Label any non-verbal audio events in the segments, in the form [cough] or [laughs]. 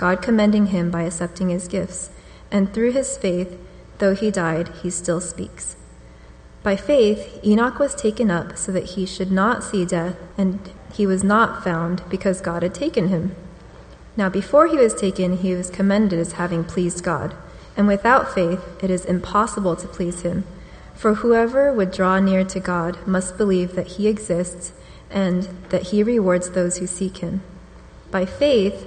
God commending him by accepting his gifts. And through his faith, though he died, he still speaks. By faith, Enoch was taken up so that he should not see death, and he was not found because God had taken him. Now, before he was taken, he was commended as having pleased God. And without faith, it is impossible to please him. For whoever would draw near to God must believe that he exists and that he rewards those who seek him. By faith,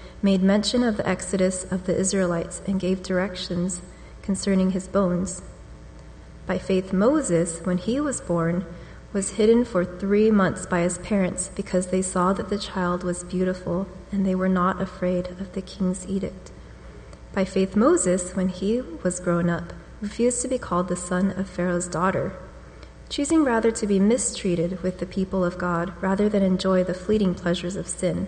made mention of the exodus of the Israelites and gave directions concerning his bones. By faith, Moses, when he was born, was hidden for three months by his parents because they saw that the child was beautiful and they were not afraid of the king's edict. By faith, Moses, when he was grown up, refused to be called the son of Pharaoh's daughter, choosing rather to be mistreated with the people of God rather than enjoy the fleeting pleasures of sin.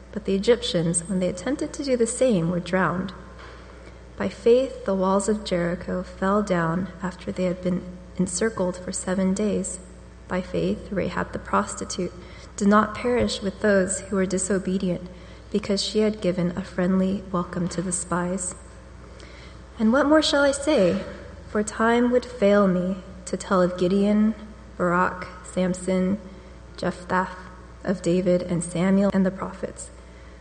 but the Egyptians, when they attempted to do the same, were drowned. By faith, the walls of Jericho fell down after they had been encircled for seven days. By faith, Rahab the prostitute did not perish with those who were disobedient, because she had given a friendly welcome to the spies. And what more shall I say? for time would fail me to tell of Gideon, Barak, Samson, Jephthah, of David and Samuel and the prophets,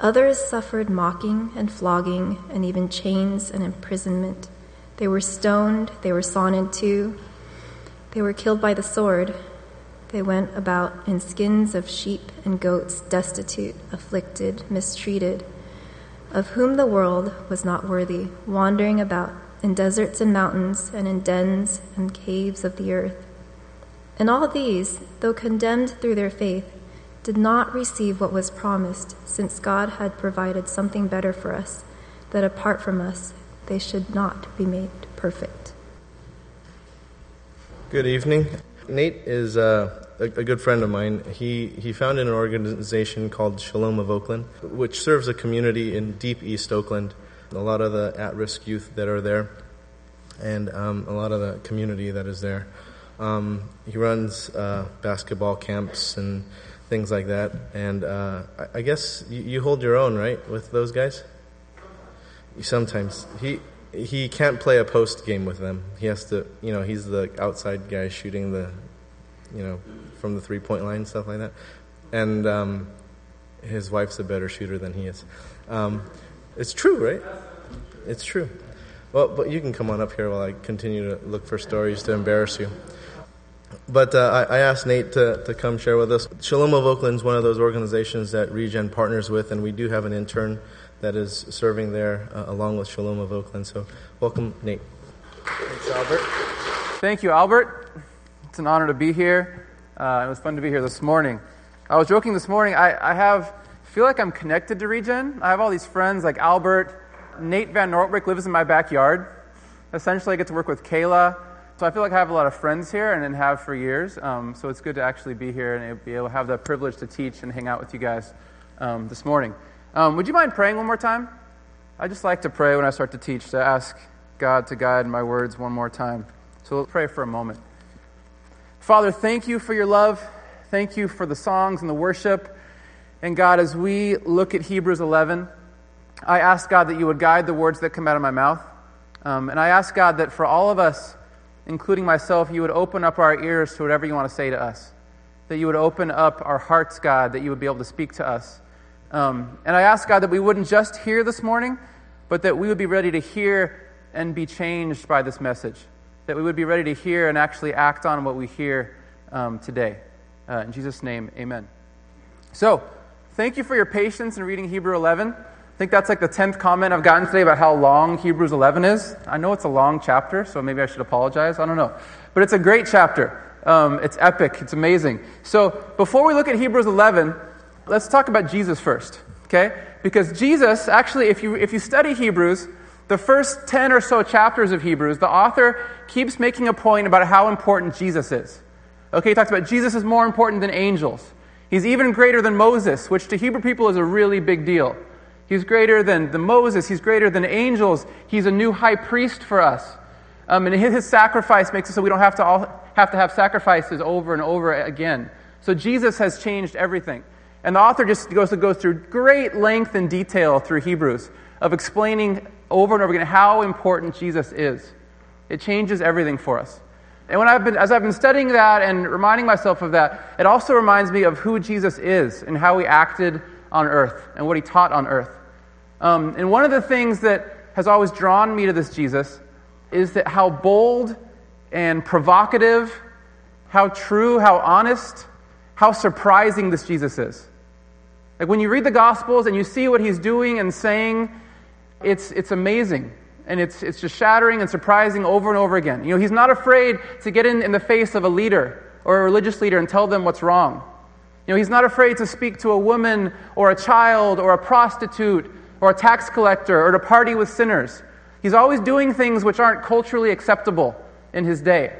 Others suffered mocking and flogging, and even chains and imprisonment. They were stoned, they were sawn in two, they were killed by the sword. They went about in skins of sheep and goats, destitute, afflicted, mistreated, of whom the world was not worthy, wandering about in deserts and mountains, and in dens and caves of the earth. And all these, though condemned through their faith, did not receive what was promised, since God had provided something better for us, that apart from us, they should not be made perfect. Good evening. Nate is uh, a, a, good friend of mine. He, he founded an organization called Shalom of Oakland, which serves a community in deep East Oakland. A lot of the at risk youth that are there, and um, a lot of the community that is there. Um, he runs uh, basketball camps and things like that. And uh, I, I, guess you, you, hold your own, right, with those guys? Sometimes. He he can't play a post game with them. He has to, you know, he's the outside guy shooting the, you know, from the three point line, stuff like that. And um, his wife's a better shooter than he is. Um, it's true, right? It's true. Well, but you can come on up here while I continue to look for stories to embarrass you. But uh, I, I, asked Nate to, to come share with us. Shalom of Oakland is one of those organizations that Regen partners with, and we do have an intern that is serving there uh, along with Shalom of Oakland. So, welcome, Nate. Thanks, Albert. Thank you, Albert. It's an honor to be here. Uh, it was fun to be here this morning. I was joking this morning. I, I have feel like I'm connected to Regen. I have all these friends like Albert. Nate Van Nortwick lives in my backyard. Essentially, I get to work with Kayla. So I feel like I have a lot of friends here and, have for years. Um, so it's good to actually be here and be able to have the privilege to teach and hang out with you guys um, this morning. Um, would you mind praying one more time? I just like to pray when I start to teach, to ask God to guide my words one more time. So let's pray for a moment. Father, thank you for your love. Thank you for the songs and the worship. And God, as we look at Hebrews 11, I ask God that you would guide the words that come out of my mouth. Um, and I ask God that for all of us, including myself, you would open up our ears to whatever you want to say to us. That you would open up our hearts, God, that you would be able to speak to us. Um, and I ask, God, that we wouldn't just hear this morning, but that we would be ready to hear and be changed by this message. That we would be ready to hear and actually act on what we hear um, today. Uh, in Jesus' name, amen. So, thank you for your patience in reading Hebrew 11. I think that's like the 10th comment I've gotten today about how long Hebrews 11 is. I know it's a long chapter, so maybe I should apologize. I don't know. But it's a great chapter. Um, it's epic. It's amazing. So before we look at Hebrews 11, let's talk about Jesus first, okay? Because Jesus, actually, if you, if you study Hebrews, the first 10 or so chapters of Hebrews, the author keeps making a point about how important Jesus is. Okay, he talks about Jesus is more important than angels. He's even greater than Moses, which to Hebrew people is a really big deal. He's greater than the Moses. He's greater than angels. He's a new high priest for us. Um, and his, sacrifice makes it so we don't have to, all, have to have sacrifices over and over again. So Jesus has changed everything. And the author just goes to go through great length and detail through Hebrews of explaining over and over again how important Jesus is. It changes everything for us. And when I've been, as I've been studying that and reminding myself of that, it also reminds me of who Jesus is and how he acted on earth and what he taught on earth. Um, and one of the things that has always drawn me to this Jesus is that how bold and provocative, how true, how honest, how surprising this Jesus is. Like when you read the Gospels and you see what he's doing and saying, it's, it's amazing. And it's, it's just shattering and surprising over and over again. You know, he's not afraid to get in, in the face of a leader or a religious leader and tell them what's wrong. You know, he's not afraid to speak to a woman or a child or a prostitute or a tax collector or to party with sinners. He's always doing things which aren't culturally acceptable in his day.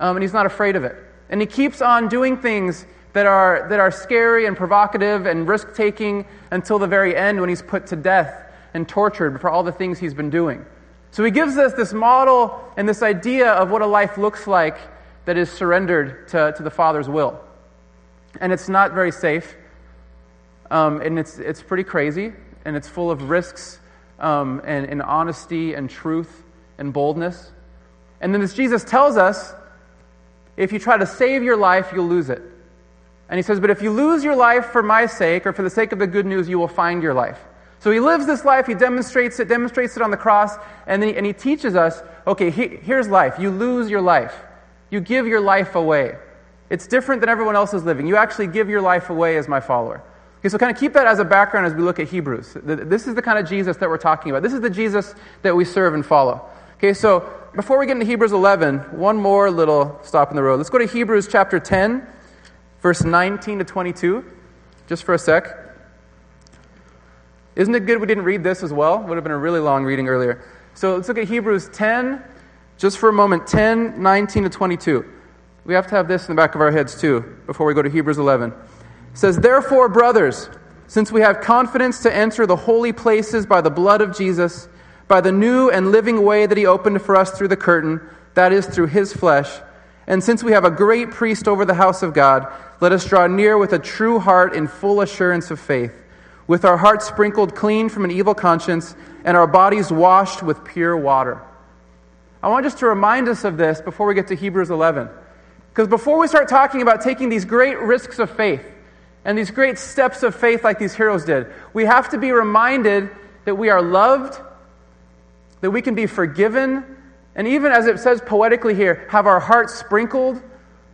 Um, and he's not afraid of it. And he keeps on doing things that are, that are scary and provocative and risk taking until the very end when he's put to death and tortured for all the things he's been doing. So he gives us this model and this idea of what a life looks like that is surrendered to, to the Father's will. And it's not very safe. um, and it's, it's pretty crazy, and it's full of risks um, and, and honesty and truth and boldness. And then as Jesus tells us, if you try to save your life, you'll lose it. And he says, But if you lose your life for my sake or for the sake of the good news, you will find your life. So he lives this life, he demonstrates it, demonstrates it on the cross, and, then he, and he teaches us okay, he, here's life. You lose your life, you give your life away. It's different than everyone else is living. You actually give your life away as my follower. Okay, so kind of keep that as a background as we look at Hebrews. This is the kind of Jesus that we're talking about. This is the Jesus that we serve and follow. Okay, so before we get into Hebrews 11, one more little stop in the road. Let's go to Hebrews chapter 10, verse 19 to 22, just for a sec. Isn't it good we didn't read this as well? Would have been a really long reading earlier. So let's look at Hebrews 10, just for a moment, 10, 19 to 22. We have to have this in the back of our heads too before we go to Hebrews 11. Says, Therefore, brothers, since we have confidence to enter the holy places by the blood of Jesus, by the new and living way that he opened for us through the curtain, that is, through his flesh. And since we have a great priest over the house of God, let us draw near with a true heart in full assurance of faith, with our hearts sprinkled clean from an evil conscience, and our bodies washed with pure water. I want just to remind us of this before we get to Hebrews 11. Because before we start talking about taking these great risks of faith and these great steps of faith like these heroes did, we have to be reminded that we are loved that we can be forgiven, and even as it says poetically here, have our hearts sprinkled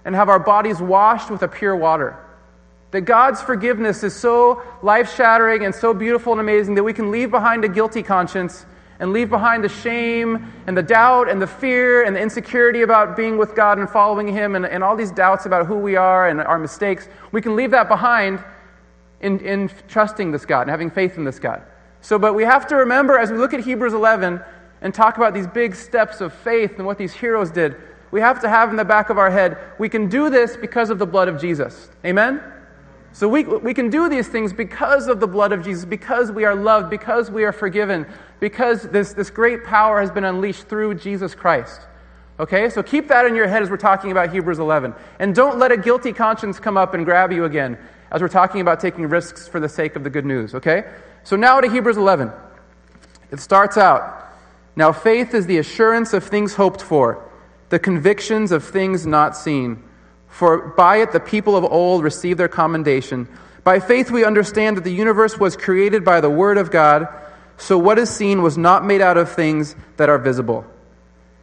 and have our bodies washed with a pure water. That God's forgiveness is so life shattering and so beautiful and amazing that we can leave behind a guilty conscience and leave behind the shame and the doubt and the fear and the insecurity about being with God and following Him and, and all these doubts about who we are and our mistakes. We can leave that behind in, in trusting this God and having faith in this God. So, but we have to remember as we look at Hebrews 11 and talk about these big steps of faith and what these heroes did, we have to have in the back of our head, we can do this because of the blood of Jesus. Amen? So we, we can do these things because of the blood of Jesus, because we are loved, because we are forgiven, because this, this great power has been unleashed through Jesus Christ. Okay? So keep that in your head as we're talking about Hebrews 11. And don't let a guilty conscience come up and grab you again as we're talking about taking risks for the sake of the good news. Okay? So now to Hebrews 11. It starts out now, faith is the assurance of things hoped for, the convictions of things not seen. For by it the people of old received their commendation. By faith we understand that the universe was created by the Word of God, so what is seen was not made out of things that are visible.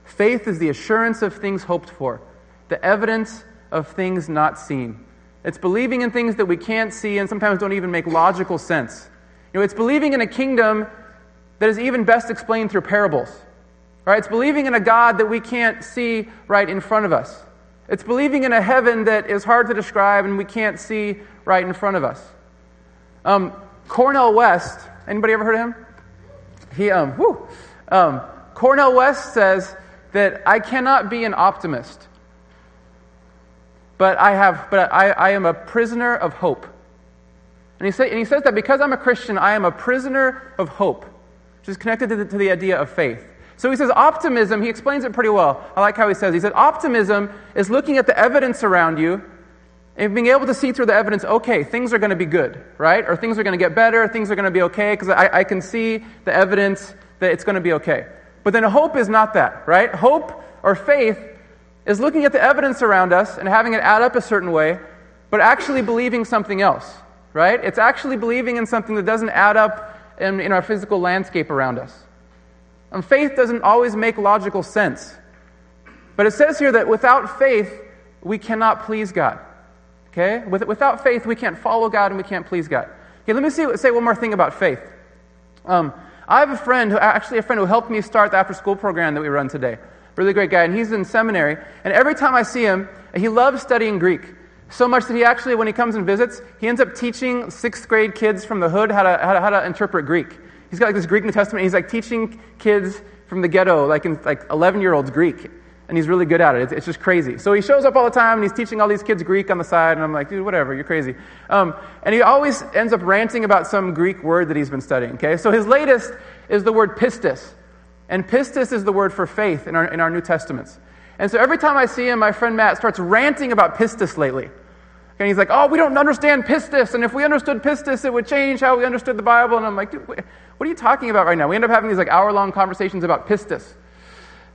Faith is the assurance of things hoped for, the evidence of things not seen. It's believing in things that we can't see and sometimes don't even make logical sense. You know, it's believing in a kingdom that is even best explained through parables. Right? It's believing in a God that we can't see right in front of us. It's believing in a heaven that is hard to describe and we can't see right in front of us. Um, Cornel West, anybody ever heard of him? He, um, whew, um, Cornel West says that I cannot be an optimist, but I have, but I, I am a prisoner of hope. And he, say, and he says that because I'm a Christian, I am a prisoner of hope which is connected to the, to the idea of faith. So he says optimism, he explains it pretty well. I like how he says, he said, optimism is looking at the evidence around you and being able to see through the evidence, okay, things are going to be good, right? Or things are going to get better, things are going to be okay, because I, I can see the evidence that it's going to be okay. But then hope is not that, right? Hope or faith is looking at the evidence around us and having it add up a certain way, but actually believing something else, right? It's actually believing in something that doesn't add up in, in our physical landscape around us. And faith doesn't always make logical sense. But it says here that without faith, we cannot please God. Okay? With, without faith, we can't follow God and we can't please God. Okay, let me see, say one more thing about faith. Um, I have a friend, who, actually a friend who helped me start the after school program that we run today. Really great guy, and he's in seminary. And every time I see him, he loves studying Greek. So much that he actually, when he comes and visits, he ends up teaching sixth grade kids from the hood how to, how to, how to interpret Greek. He's got like this Greek New Testament. He's like teaching kids from the ghetto, like in, like 11 year olds Greek. And he's really good at it. It's, it's, just crazy. So he shows up all the time and he's teaching all these kids Greek on the side. And I'm like, dude, whatever, you're crazy. Um, and he always ends up ranting about some Greek word that he's been studying. Okay? So his latest is the word pistis. And pistis is the word for faith in our, in our New Testaments. And so every time I see him, my friend Matt starts ranting about pistis lately. And he's like, oh, we don't understand pistis. And if we understood pistis, it would change how we understood the Bible. And I'm like, dude, what are you talking about right now? We end up having these like hour long conversations about pistis.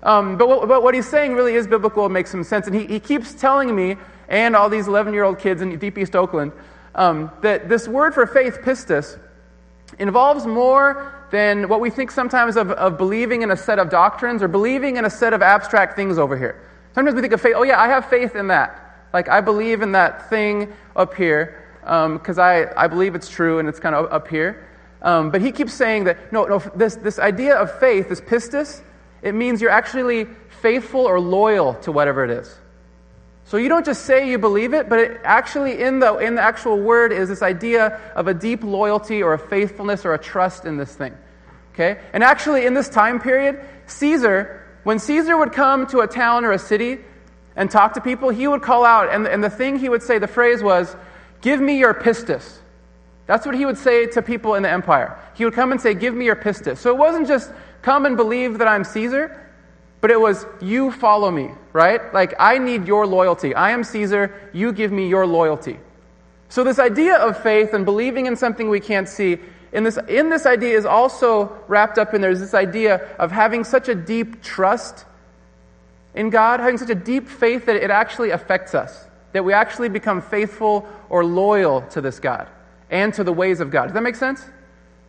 Um, but, what, but what he's saying really is biblical and makes some sense. And he, he keeps telling me and all these 11 year old kids in Deep East Oakland um, that this word for faith, pistis, involves more than what we think sometimes of, of believing in a set of doctrines or believing in a set of abstract things over here. Sometimes we think of faith, oh, yeah, I have faith in that. Like, I believe in that thing up here because um, I, I believe it's true and it's kind of up here. Um, but he keeps saying that, no, no, this, this idea of faith, this pistis, it means you're actually faithful or loyal to whatever it is. So you don't just say you believe it, but it actually in the, in the actual word is this idea of a deep loyalty or a faithfulness or a trust in this thing. Okay? And actually, in this time period, Caesar, when Caesar would come to a town or a city and talk to people, he would call out, and, and the thing he would say, the phrase was, Give me your pistis. That's what he would say to people in the empire. He would come and say, Give me your pistis. So it wasn't just come and believe that I'm Caesar, but it was, You follow me, right? Like, I need your loyalty. I am Caesar. You give me your loyalty. So, this idea of faith and believing in something we can't see, in this, in this idea is also wrapped up in there's this idea of having such a deep trust in God, having such a deep faith that it actually affects us, that we actually become faithful or loyal to this God and to the ways of God. Does that make sense?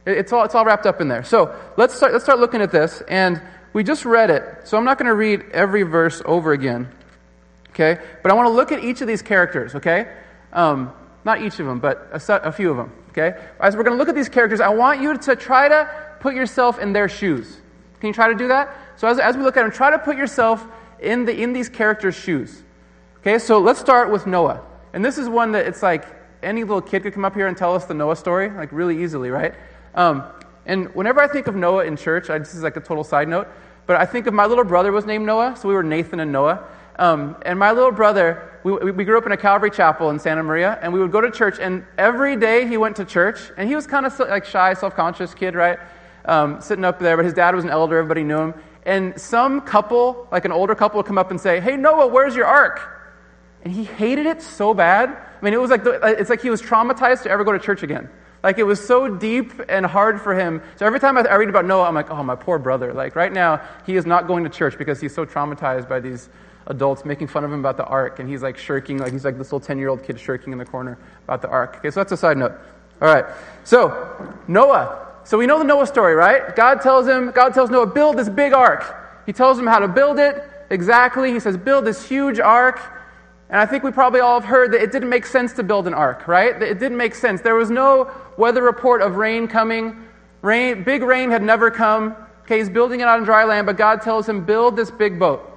It's all, it's all wrapped up in there. So let's start, let's start looking at this. And we just read it, so I'm not going to read every verse over again. Okay? But I want to look at each of these characters, okay? Um, not each of them, but a, set, a few of them. Okay? As we're going to look at these characters, I want you to try to put yourself in their shoes. Can you try to do that? So as, as we look at them, try to put yourself in, the, in these characters' shoes. Okay, so let's start with Noah. And this is one that it's like any little kid could come up here and tell us the Noah story, like really easily, right? Um, and whenever I think of Noah in church, I, this is like a total side note, but I think of my little brother was named Noah, so we were Nathan and Noah. Um, and my little brother, we, we grew up in a Calvary chapel in Santa Maria, and we would go to church, and every day he went to church, and he was kind of like shy, self conscious kid, right? Um, sitting up there, but his dad was an elder, everybody knew him. And some couple, like an older couple, would come up and say, Hey, Noah, where's your ark? And he hated it so bad. I mean, it was like the, it's like he was traumatized to ever go to church again. Like it was so deep and hard for him. So every time I, read about Noah, I'm like, oh, my poor brother. Like right now, he is not going to church because he's so traumatized by these adults making fun of him about the ark, and he's like shirking, like he's like this little 10 year old kid shirking in the corner about the ark. Okay, so that's a side note. All right. So, Noah. So we know the Noah story, right? God tells him, God tells Noah, build this big ark. He tells him how to build it exactly. He says, build this huge ark. And I think we probably all have heard that it didn't make sense to build an ark, right? It didn't make sense. There was no weather report of rain coming. Rain, big rain had never come. Okay, he's building it on dry land, but God tells him, build this big boat.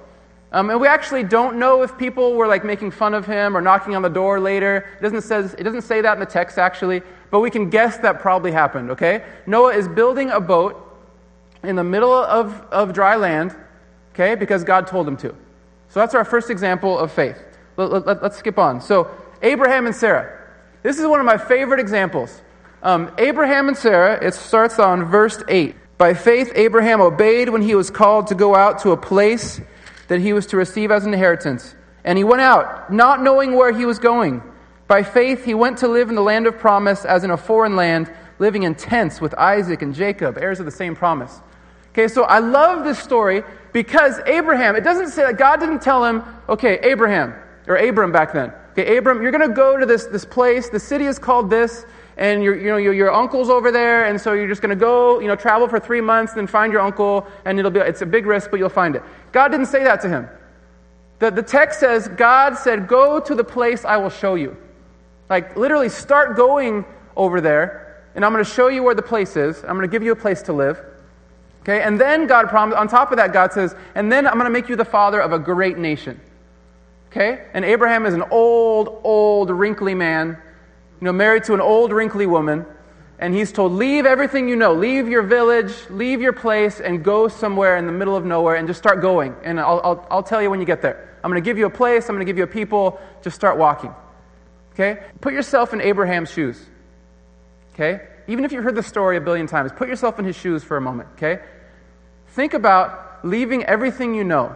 Um, and we actually don't know if people were like making fun of him or knocking on the door later. It doesn't, says, it doesn't say that in the text actually, but we can guess that probably happened, okay? Noah is building a boat in the middle of, of dry land, okay, because God told him to. So that's our first example of faith. Let, let, skip on. So, Abraham and Sarah. This is one of my favorite examples. Um, Abraham and Sarah, it starts on verse 8. By faith, Abraham obeyed when he was called to go out to a place that he was to receive as an inheritance. And he went out, not knowing where he was going. By faith, he went to live in the land of promise as in a foreign land, living in tents with Isaac and Jacob, heirs of the same promise. Okay, so I love this story because Abraham, it doesn't say that God didn't tell him, okay, Abraham, or Abram back then, okay, Abram, you're going to go to this, this place, the city is called this, and you know, your, your uncle's over there, and so you're just going to go, you know, travel for three months, then find your uncle, and it'll be, it's a big risk, but you'll find it. God didn't say that to him. The, the text says, God said, Go to the place I will show you. Like, literally, start going over there, and I'm going to show you where the place is. I'm going to give you a place to live. Okay, and then God promised, on top of that, God says, and then I'm going to make you the father of a great nation. Okay? And Abraham is an old, old, wrinkly man you know, married to an old, wrinkly woman, and he's told, Leave everything you know, leave your village, leave your place, and go somewhere in the middle of nowhere and just start going. And I'll, I'll, I'll tell you when you get there. I'm going to give you a place, I'm going to give you a people, just start walking. Okay? Put yourself in Abraham's shoes. Okay? Even if you've heard the story a billion times, put yourself in his shoes for a moment. Okay? Think about leaving everything you know.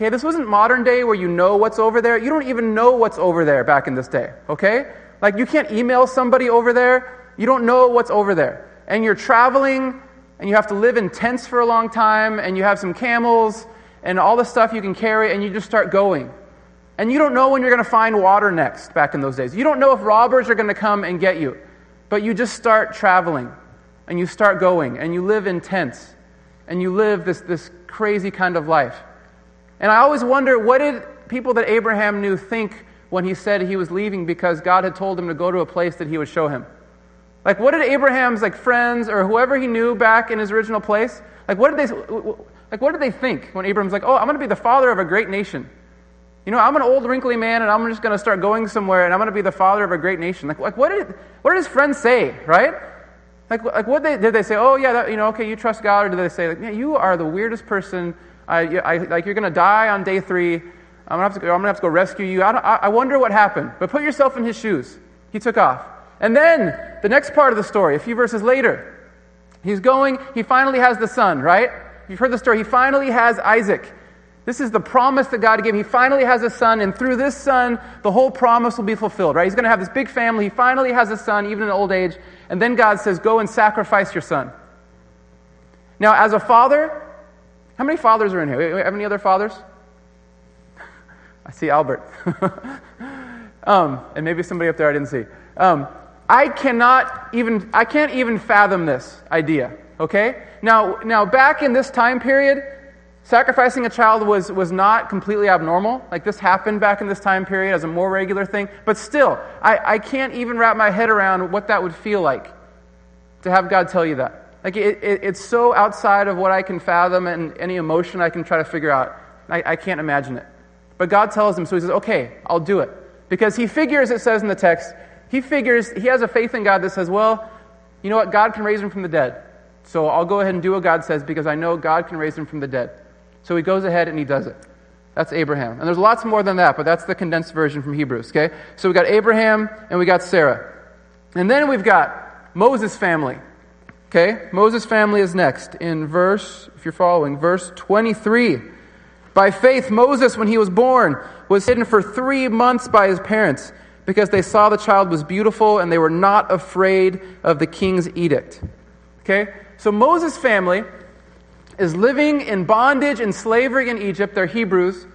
Okay, this wasn't modern day where you know what's over there. You don't even know what's over there back in this day. Okay? Like you can't email somebody over there. You don't know what's over there. And you're traveling and you have to live in tents for a long time and you have some camels and all the stuff you can carry and you just start going. And you don't know when you're going to find water next back in those days. You don't know if robbers are going to come and get you. But you just start traveling and you start going and you live in tents and you live this, this crazy kind of life. And I always wonder what did people that Abraham knew think when he said he was leaving because God had told him to go to a place that he would show him? Like, what did Abraham's like friends or whoever he knew back in his original place? Like, what did they like? What did they think when Abraham's like, "Oh, I'm going to be the father of a great nation"? You know, I'm an old wrinkly man, and I'm just going to start going somewhere, and I'm going to be the father of a great nation. Like, like what did what did his friends say? Right? Like, like what they, did they say? Oh, yeah, that, you know, okay, you trust God, or did they say, like, yeah, you are the weirdest person I, I, like you're going to die on day three. I'm going to have to go rescue you. I, I wonder what happened. But put yourself in his shoes. He took off. And then the next part of the story, a few verses later, he's going, he finally has the son, right? You've heard the story. He finally has Isaac. This is the promise that God gave. He finally has a son, and through this son, the whole promise will be fulfilled, right? He's going to have this big family. He finally has a son, even in old age. And then God says, Go and sacrifice your son. Now, as a father, how many fathers are in here? Have any other fathers? [laughs] I see Albert. [laughs] um, and maybe somebody up there I didn't see. Um, I cannot even, I can't even fathom this idea, okay? Now, now, back in this time period, sacrificing a child was, was not completely abnormal. Like, this happened back in this time period as a more regular thing. But still, I, I can't even wrap my head around what that would feel like to have God tell you that. Like, it, it, it's so outside of what I can fathom and any emotion I can try to figure out. I, I can't imagine it. But God tells him, so he says, okay, I'll do it. Because he figures, it says in the text, he figures, he has a faith in God that says, well, you know what? God can raise him from the dead. So I'll go ahead and do what God says because I know God can raise him from the dead. So he goes ahead and he does it. That's Abraham. And there's lots more than that, but that's the condensed version from Hebrews, okay? So we got Abraham and we got Sarah. And then we've got Moses' family. Okay, Moses' family is next in verse, if you're following, verse 23. By faith, Moses, when he was born, was hidden for three months by his parents because they saw the child was beautiful and they were not afraid of the king's edict. Okay, so Moses' family is living in bondage and slavery in Egypt. They're Hebrews.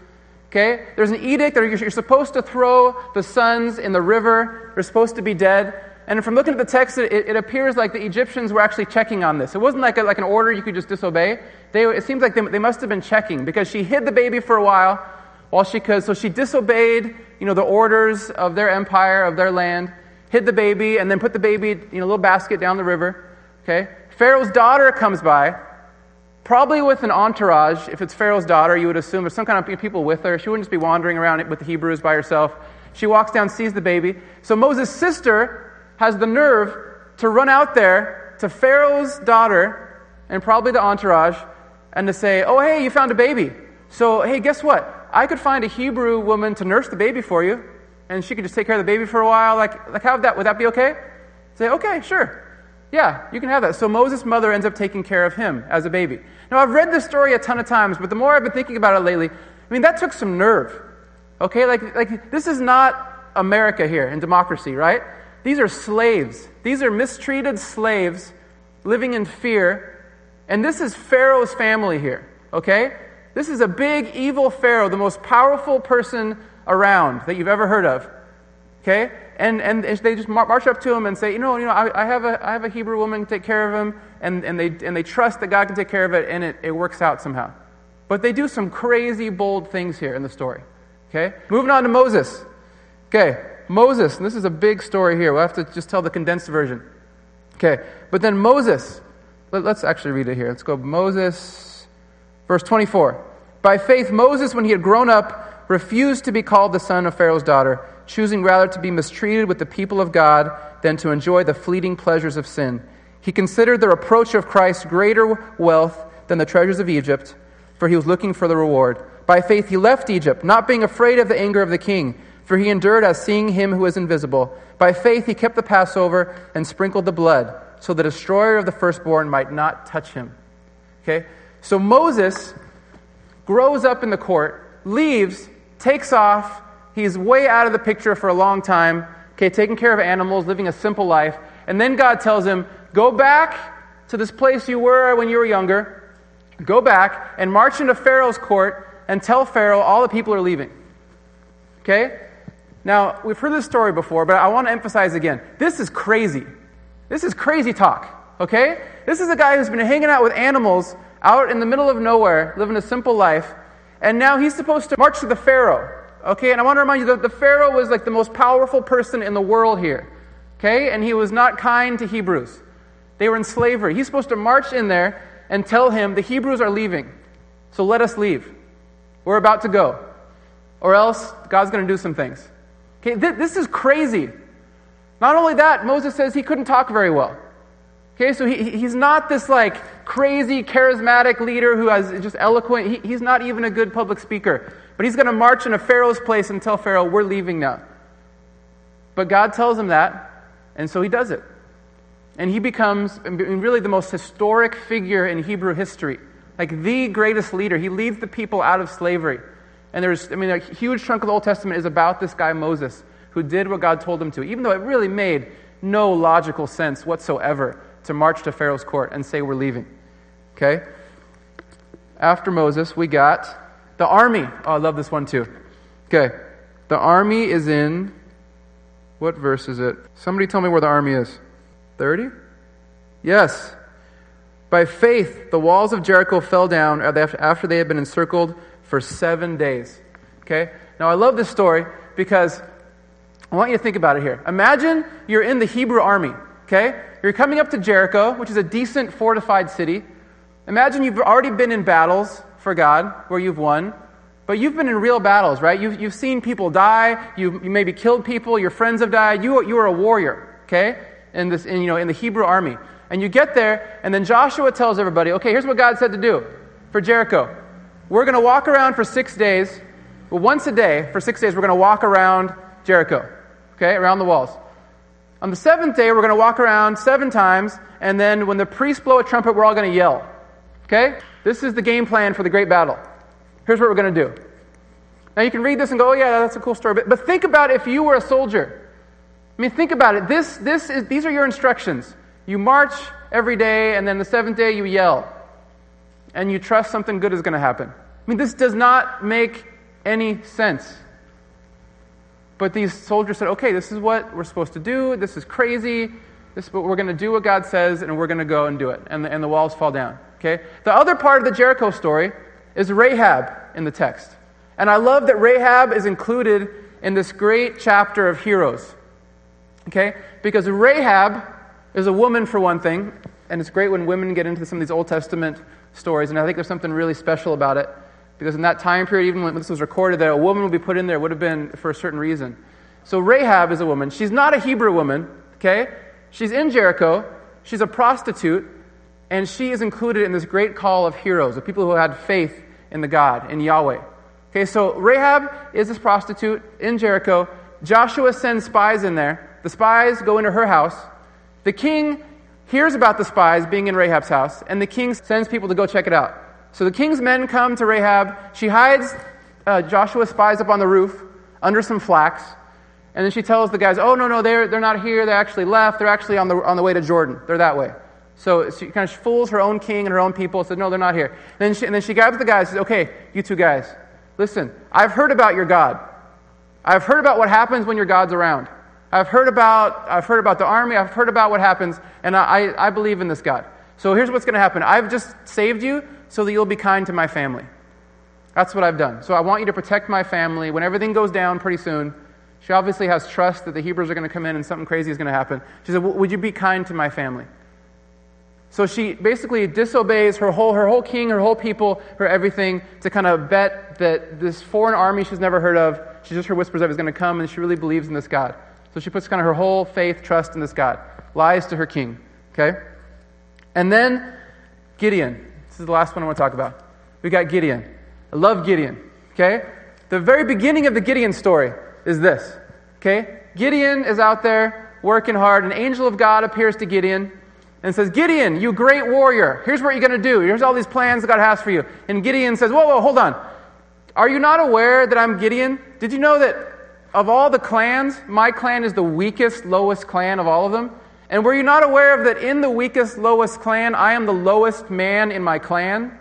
Okay, there's an edict that you're supposed to throw the sons in the river, they're supposed to be dead. And from looking at the text, it, it, appears like the Egyptians were actually checking on this. It wasn't like, a, like an order you could just disobey. They, it seems like they, they must have been checking because she hid the baby for a while while she could. So she disobeyed you know, the orders of their empire, of their land, hid the baby, and then put the baby in a little basket down the river. Okay? Pharaoh's daughter comes by, probably with an entourage. If it's Pharaoh's daughter, you would assume there's some kind of people with her. She wouldn't just be wandering around with the Hebrews by herself. She walks down, sees the baby. So Moses' sister has the nerve to run out there to Pharaoh's daughter and probably the entourage and to say, Oh, hey, you found a baby. So, hey, guess what? I could find a Hebrew woman to nurse the baby for you, and she could just take care of the baby for a while. Like, like how would that, would that be okay? Say, okay, sure. Yeah, you can have that. So Moses' mother ends up taking care of him as a baby. Now, I've read this story a ton of times, but the more I've been thinking about it lately, I mean, that took some nerve. Okay? Like, like this is not America here in democracy, right? These are slaves. These are mistreated slaves living in fear. And this is Pharaoh's family here, okay? This is a big, evil Pharaoh, the most powerful person around that you've ever heard of, okay? And, and they just march up to him and say, you know, you know I, I, have, a, I have a Hebrew woman take care of him, and, and, they, and they trust that God can take care of it, and it, it works out somehow. But they do some crazy, bold things here in the story, okay? Moving on to Moses. Okay, Moses, and this is a big story here. We'll have to just tell the condensed version. Okay, but then Moses, let, us actually read it here. Let's go Moses, verse 24. By faith, Moses, when he had grown up, refused to be called the son of Pharaoh's daughter, choosing rather to be mistreated with the people of God than to enjoy the fleeting pleasures of sin. He considered the reproach of Christ greater wealth than the treasures of Egypt, for he was looking for the reward. By faith, he left Egypt, not being afraid of the anger of the king for he endured as seeing him who is invisible. By faith he kept the Passover and sprinkled the blood, so the destroyer of the firstborn might not touch him. Okay? So Moses grows up in the court, leaves, takes off. He's way out of the picture for a long time, okay, taking care of animals, living a simple life. And then God tells him, Go back to this place you were when you were younger. Go back and march into Pharaoh's court and tell Pharaoh all the people are leaving. Okay? Now, we've heard this story before, but I want to emphasize again this is crazy. This is crazy talk. Okay? This is a guy who's been hanging out with animals out in the middle of nowhere, living a simple life, and now he's supposed to march to the Pharaoh. Okay? And I want to remind you that the Pharaoh was like the most powerful person in the world here. Okay? And he was not kind to Hebrews. They were in slavery. He's supposed to march in there and tell him the Hebrews are leaving. So let us leave. We're about to go. Or else God's going to do some things. Okay, th- this is crazy. Not only that, Moses says he couldn't talk very well. Okay, so he, he's not this like crazy, charismatic leader who has just eloquent. He, he's not even a good public speaker. But he's going to march into Pharaoh's place and tell Pharaoh, we're leaving now. But God tells him that, and so he does it. And he becomes really the most historic figure in Hebrew history, like the greatest leader. He leads the people out of slavery. And there's, I mean, a huge chunk of the Old Testament is about this guy Moses, who did what God told him to, even though it really made no logical sense whatsoever to march to Pharaoh's court and say, We're leaving. Okay? After Moses, we got the army. Oh, I love this one too. Okay. The army is in, what verse is it? Somebody tell me where the army is. 30? Yes. By faith, the walls of Jericho fell down after they had been encircled for seven days. Okay? Now, I love this story because I want you to think about it here. Imagine you're in the Hebrew army. Okay? You're coming up to Jericho, which is a decent fortified city. Imagine you've already been in battles for God where you've won, but you've been in real battles, right? You've, you've seen people die. You, you maybe killed people. Your friends have died. You, you are a warrior, okay? in, this, in, you know, in the Hebrew army. And you get there, and then Joshua tells everybody, okay, here's what God said to do for Jericho. We're going to walk around for six days. Well, once a day, for six days, we're going to walk around Jericho, okay, around the walls. On the seventh day, we're going to walk around seven times, and then when the priests blow a trumpet, we're all going to yell. Okay? This is the game plan for the great battle. Here's what we're going to do. Now, you can read this and go, oh, yeah, that's a cool story. But, but think about if you were a soldier I mean, think about it. This, this is, these are your instructions. You march every day, and then the seventh day you yell. And you trust something good is going to happen. I mean, this does not make any sense. But these soldiers said, okay, this is what we're supposed to do. This is crazy. This, but we're going to do what God says, and we're going to go and do it. And the, and the walls fall down. Okay? The other part of the Jericho story is Rahab in the text. And I love that Rahab is included in this great chapter of heroes. Okay? Because Rahab is a woman, for one thing, and it's great when women get into some of these Old Testament stories, and I think there's something really special about it. Because in that time period, even when this was recorded, that a woman would be put in there would have been for a certain reason. So Rahab is a woman. She's not a Hebrew woman, okay? She's in Jericho. She's a prostitute, and she is included in this great call of heroes, of people who had faith in the God, in Yahweh. Okay, so Rahab is this prostitute in Jericho. Joshua sends spies in there the spies go into her house. The king hears about the spies being in Rahab's house, and the king sends people to go check it out. So the king's men come to Rahab. She hides uh, Joshua's spies up on the roof under some flax. And then she tells the guys, oh, no, no, they're, they're not here. They actually left. They're actually on the, on the way to Jordan. They're that way. So she kind of fools her own king and her own people. Said, no, they're not here. And then she, and then she grabs the guys and says, okay, you two guys, listen, I've heard about your God. I've heard about what happens when your God's around. I've heard about, I've heard about the army, I've heard about what happens, and I, I believe in this God. So here's what's going to happen I've just saved you so that you'll be kind to my family. That's what I've done. So I want you to protect my family. When everything goes down pretty soon, she obviously has trust that the Hebrews are going to come in and something crazy is going to happen. She said, Would you be kind to my family? So she basically disobeys her whole, her whole king, her whole people, her everything to kind of bet that this foreign army she's never heard of, she just heard whispers of is going to come, and she really believes in this God. So she puts kind of her whole faith, trust in this God, lies to her king. Okay? And then Gideon. This is the last one I want to talk about. We got Gideon. I love Gideon. Okay? The very beginning of the Gideon story is this. Okay? Gideon is out there working hard. An angel of God appears to Gideon and says, Gideon, you great warrior, here's what you're going to do. Here's all these plans God has for you. And Gideon says, Whoa, whoa, hold on. Are you not aware that I'm Gideon? Did you know that of all the clans, my clan is the weakest, lowest clan of all of them? And were you not aware of that in the weakest, lowest clan, I am the lowest man in my clan?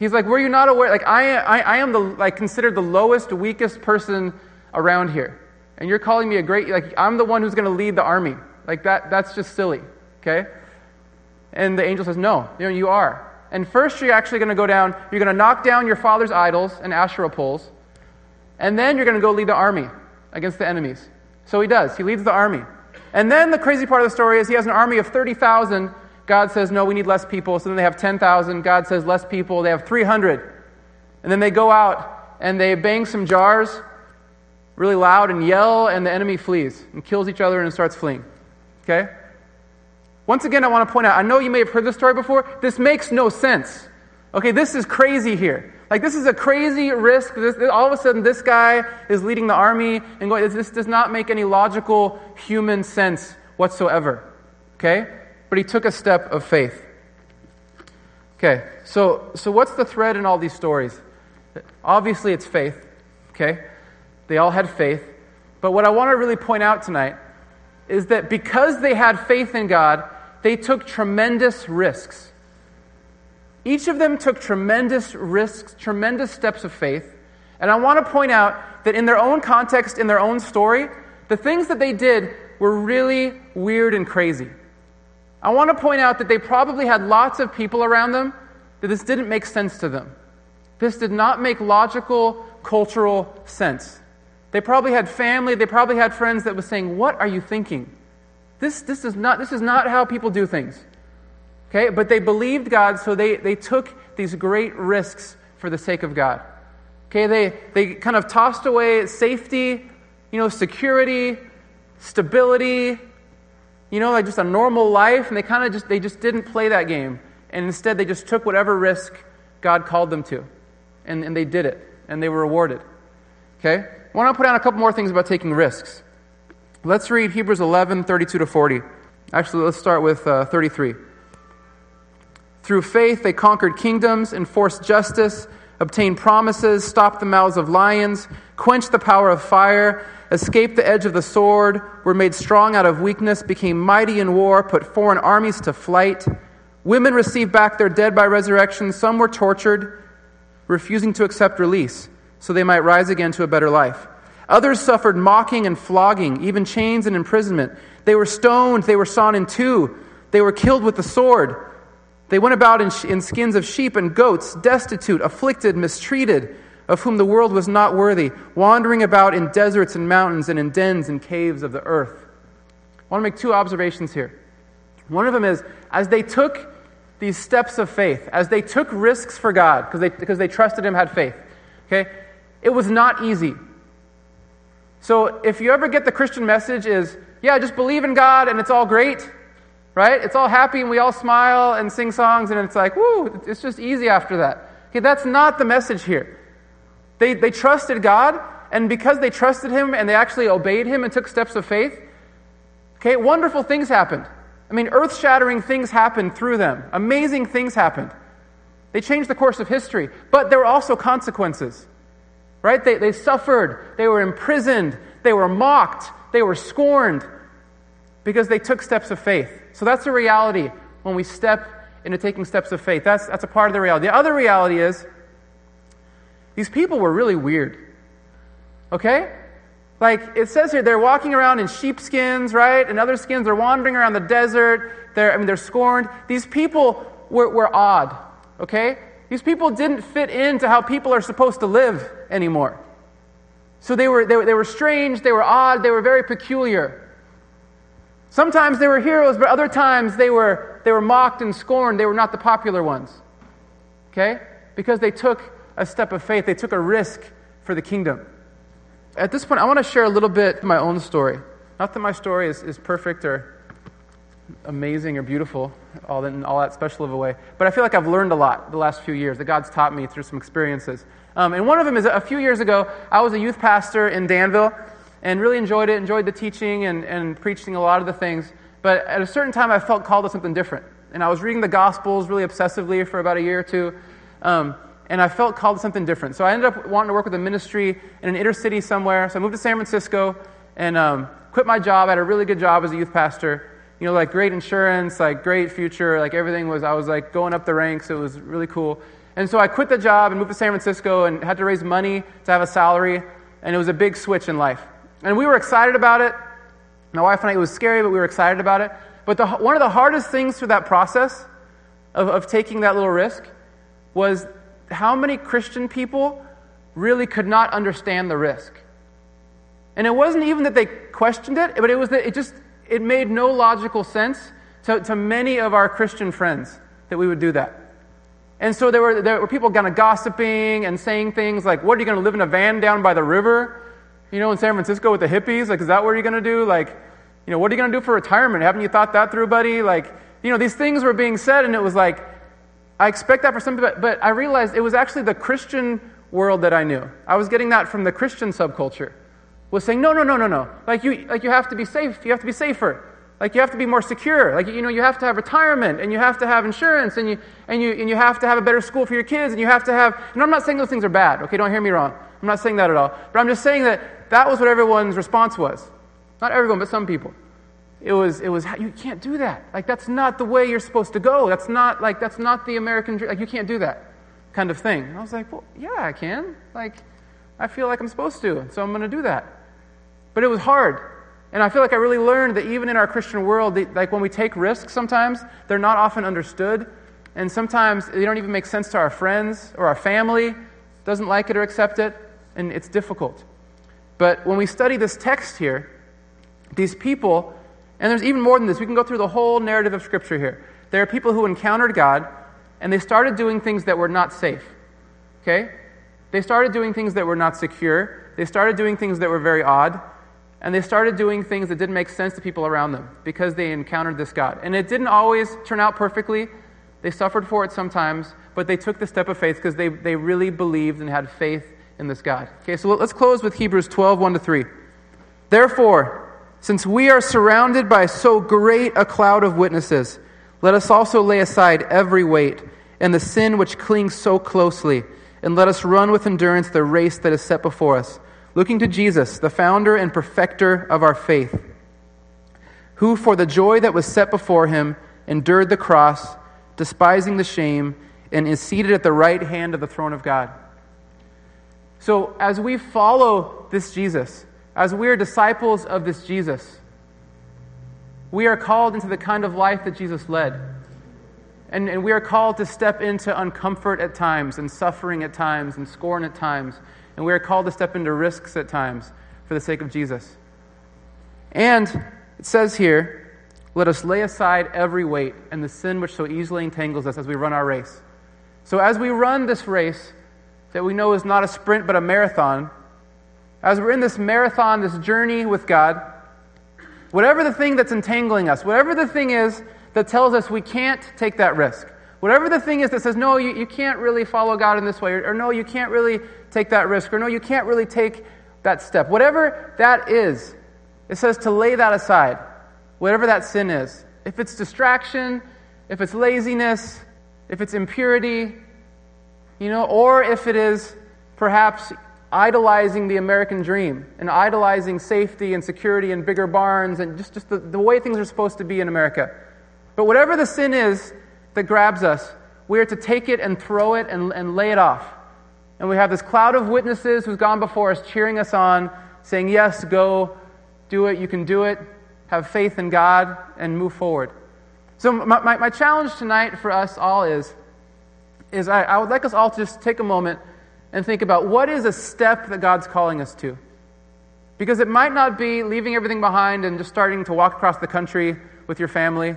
He's like, were you not aware? Like, I, I, I am the, like, considered the lowest, weakest person around here. And you're calling me a great, like, I'm the one who's going to lead the army. Like, that, that's just silly, okay? And the angel says, no, you know, you are. And first, you're actually going to go down, you're going to knock down your father's idols and Asherah poles. And then you're going to go lead the army against the enemies. So he does. He leads the army. And then the crazy part of the story is he has an army of 30,000. God says, no, we need less people. So then they have 10,000. God says, less people. They have 300. And then they go out and they bang some jars really loud and yell, and the enemy flees and kills each other and starts fleeing. Okay? Once again, I want to point out I know you may have heard this story before. This makes no sense. Okay, this is crazy here. Like, this is a crazy risk. This, all of a sudden, this guy is leading the army and going, this does not make any logical human sense whatsoever. Okay? But he took a step of faith. Okay, so, so what's the thread in all these stories? Obviously, it's faith. Okay? They all had faith. But what I want to really point out tonight is that because they had faith in God, they took tremendous risks. Each of them took tremendous risks, tremendous steps of faith. And I want to point out that in their own context, in their own story, the things that they did were really weird and crazy. I want to point out that they probably had lots of people around them that this didn't make sense to them. This did not make logical, cultural sense. They probably had family, they probably had friends that was saying, What are you thinking? This, this, is, not, this is not how people do things. Okay, but they believed God, so they, they took these great risks for the sake of God. Okay, they, they kind of tossed away safety, you know, security, stability, you know, like just a normal life, and they kind of just they just didn't play that game. And instead they just took whatever risk God called them to. And, and they did it, and they were rewarded. Okay? I want to put down a couple more things about taking risks. Let's read Hebrews 11, 32 to 40. Actually, let's start with uh, 33. Through faith, they conquered kingdoms, enforced justice, obtained promises, stopped the mouths of lions, quenched the power of fire, escaped the edge of the sword, were made strong out of weakness, became mighty in war, put foreign armies to flight. Women received back their dead by resurrection. Some were tortured, refusing to accept release, so they might rise again to a better life. Others suffered mocking and flogging, even chains and imprisonment. They were stoned, they were sawn in two, they were killed with the sword. They went about in, in, skins of sheep and goats, destitute, afflicted, mistreated, of whom the world was not worthy, wandering about in deserts and mountains and in dens and caves of the earth. I want to make two observations here. One of them is as they took these steps of faith, as they took risks for God, because they, because they trusted Him, had faith, okay, it was not easy. So if you ever get the Christian message, is yeah, just believe in God and it's all great right? It's all happy and we all smile and sing songs and it's like, woo, it's just easy after that. Okay, that's not the message here. They, they trusted God, and because they trusted Him and they actually obeyed Him and took steps of faith, okay, wonderful things happened. I mean, earth shattering things happened through them, amazing things happened. They changed the course of history, but there were also consequences, right? They, they suffered, they were imprisoned, they were mocked, they were scorned because they took steps of faith. So that's a reality when we step into taking steps of faith. That's, that's a part of the reality. The other reality is these people were really weird. Okay? Like it says here, they're walking around in sheepskins, right? And other skins. They're wandering around the desert. They're, I mean, they're scorned. These people were, were odd. Okay? These people didn't fit into how people are supposed to live anymore. So they were, they were, they were strange, they were odd, they were very peculiar. Sometimes they were heroes, but other times they were, they were mocked and scorned. They were not the popular ones. Okay? Because they took a step of faith, they took a risk for the kingdom. At this point, I want to share a little bit my own story. Not that my story is, is perfect or amazing or beautiful all in all that special of a way, but I feel like I've learned a lot the last few years that God's taught me through some experiences. Um, and one of them is a few years ago, I was a youth pastor in Danville and really enjoyed it, enjoyed the teaching and, and preaching a lot of the things. But at a certain time, I felt called to something different. And I was reading the Gospels really obsessively for about a year or two. Um, and I felt called to something different. So I ended up wanting to work with a ministry in an inner city somewhere. So I moved to San Francisco and um, quit my job. I had a really good job as a youth pastor. You know, like great insurance, like great future, like everything was, I was like going up the ranks. It was really cool. And so I quit the job and moved to San Francisco and had to raise money to have a salary. And it was a big switch in life. And we were excited about it. My wife and I, it was scary, but we were excited about it. But the, one of the hardest things through that process of, of taking that little risk was how many Christian people really could not understand the risk. And it wasn't even that they questioned it, but it was that it just it made no logical sense to, to many of our Christian friends that we would do that. And so there were, there were people kind of gossiping and saying things like, What are you going to live in a van down by the river? You know, in San Francisco with the hippies? Like, is that what you're going to do? Like, you know, what are you going to do for retirement? Haven't you thought that through, buddy? Like, you know, these things were being said, and it was like, I expect that for some people, but I realized it was actually the Christian world that I knew. I was getting that from the Christian subculture. Was saying, no, no, no, no, no. Like you, like you have to be safe. You have to be safer. Like you have to be more secure. Like you know, you have to have retirement, and you have to have insurance, and you and you and you have to have a better school for your kids, and you have to have. And I'm not saying those things are bad. Okay, don't hear me wrong. I'm not saying that at all. But I'm just saying that that was what everyone's response was. Not everyone, but some people. It was, it was, you can't do that. Like, that's not the way you're supposed to go. That's not, like, that's not the American dream. Like, you can't do that kind of thing. And I was like, well, yeah, I can. Like, I feel like I'm supposed to, so I'm going to do that. But it was hard. And I feel like I really learned that even in our Christian world, like when we take risks sometimes, they're not often understood. And sometimes they don't even make sense to our friends or our family doesn't like it or accept it, and it's difficult. But when we study this text here, these people and there's even more than this. We can go through the whole narrative of Scripture here. There are people who encountered God, and they started doing things that were not safe. Okay? They started doing things that were not secure. They started doing things that were very odd. And they started doing things that didn't make sense to people around them because they encountered this God. And it didn't always turn out perfectly. They suffered for it sometimes, but they took the step of faith because they, they really believed and had faith in this God. Okay, so let's close with Hebrews 12, 1 to 3. Therefore, since we are surrounded by so great a cloud of witnesses, let us also lay aside every weight and the sin which clings so closely, and let us run with endurance the race that is set before us, looking to Jesus, the founder and perfecter of our faith, who for the joy that was set before him endured the cross, despising the shame, and is seated at the right hand of the throne of God. So, as we follow this Jesus, as we are disciples of this Jesus, we are called into the kind of life that Jesus led. And, and we are called to step into uncomfort at times, and suffering at times, and scorn at times. And we are called to step into risks at times for the sake of Jesus. And it says here, let us lay aside every weight and the sin which so easily entangles us as we run our race. So, as we run this race that we know is not a sprint but a marathon, as we're in this marathon, this journey with God, whatever the thing that's entangling us, whatever the thing is that tells us we can't take that risk, whatever the thing is that says, no, you, you can't really follow God in this way, or, or no, you can't really take that risk, or no, you can't really take that step, whatever that is, it says to lay that aside, whatever that sin is. If it's distraction, if it's laziness, if it's impurity, you know, or if it is perhaps idolizing the American dream and idolizing safety and security and bigger barns and just, just the, the way things are supposed to be in America. But whatever the sin is that grabs us, we are to take it and throw it and, and lay it off. And we have this cloud of witnesses who's gone before us cheering us on, saying, Yes, go, do it, you can do it, have faith in God, and move forward. So, my, my, my challenge tonight for us all is, is I, I would like us all to just take a moment and think about what is a step that God's calling us to. Because it might not be leaving everything behind and just starting to walk across the country with your family.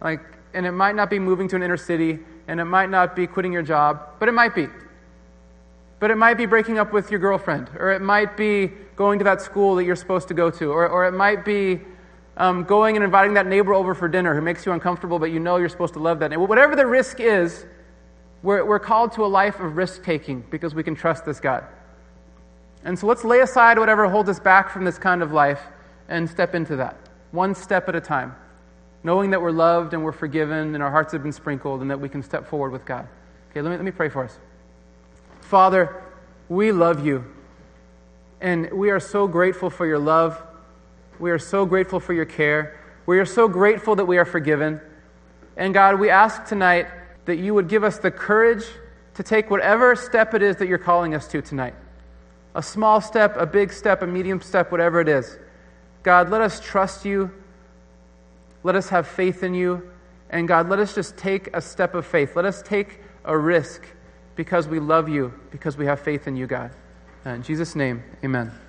Like, and it might not be moving to an inner city, and it might not be quitting your job, but it might be. But it might be breaking up with your girlfriend, or it might be going to that school that you're supposed to go to, or, or it might be um, going and inviting that neighbor over for dinner who makes you uncomfortable, but you know you're supposed to love that neighbor. Whatever the risk is, we're, we're called to a life of risk taking because we can trust this God. And so let's lay aside whatever holds us back from this kind of life and step into that, one step at a time, knowing that we're loved and we're forgiven and our hearts have been sprinkled and that we can step forward with God. Okay, let me, let me pray for us. Father, we love you. And we are so grateful for your love. We are so grateful for your care. We are so grateful that we are forgiven. And God, we ask tonight that you would give us the courage to take whatever step it is that you're calling us to tonight a small step, a big step, a medium step, whatever it is. God, let us trust you. Let us have faith in you. And God, let us just take a step of faith. Let us take a risk because we love you, because we have faith in you, God. Uh, in Jesus' name, amen.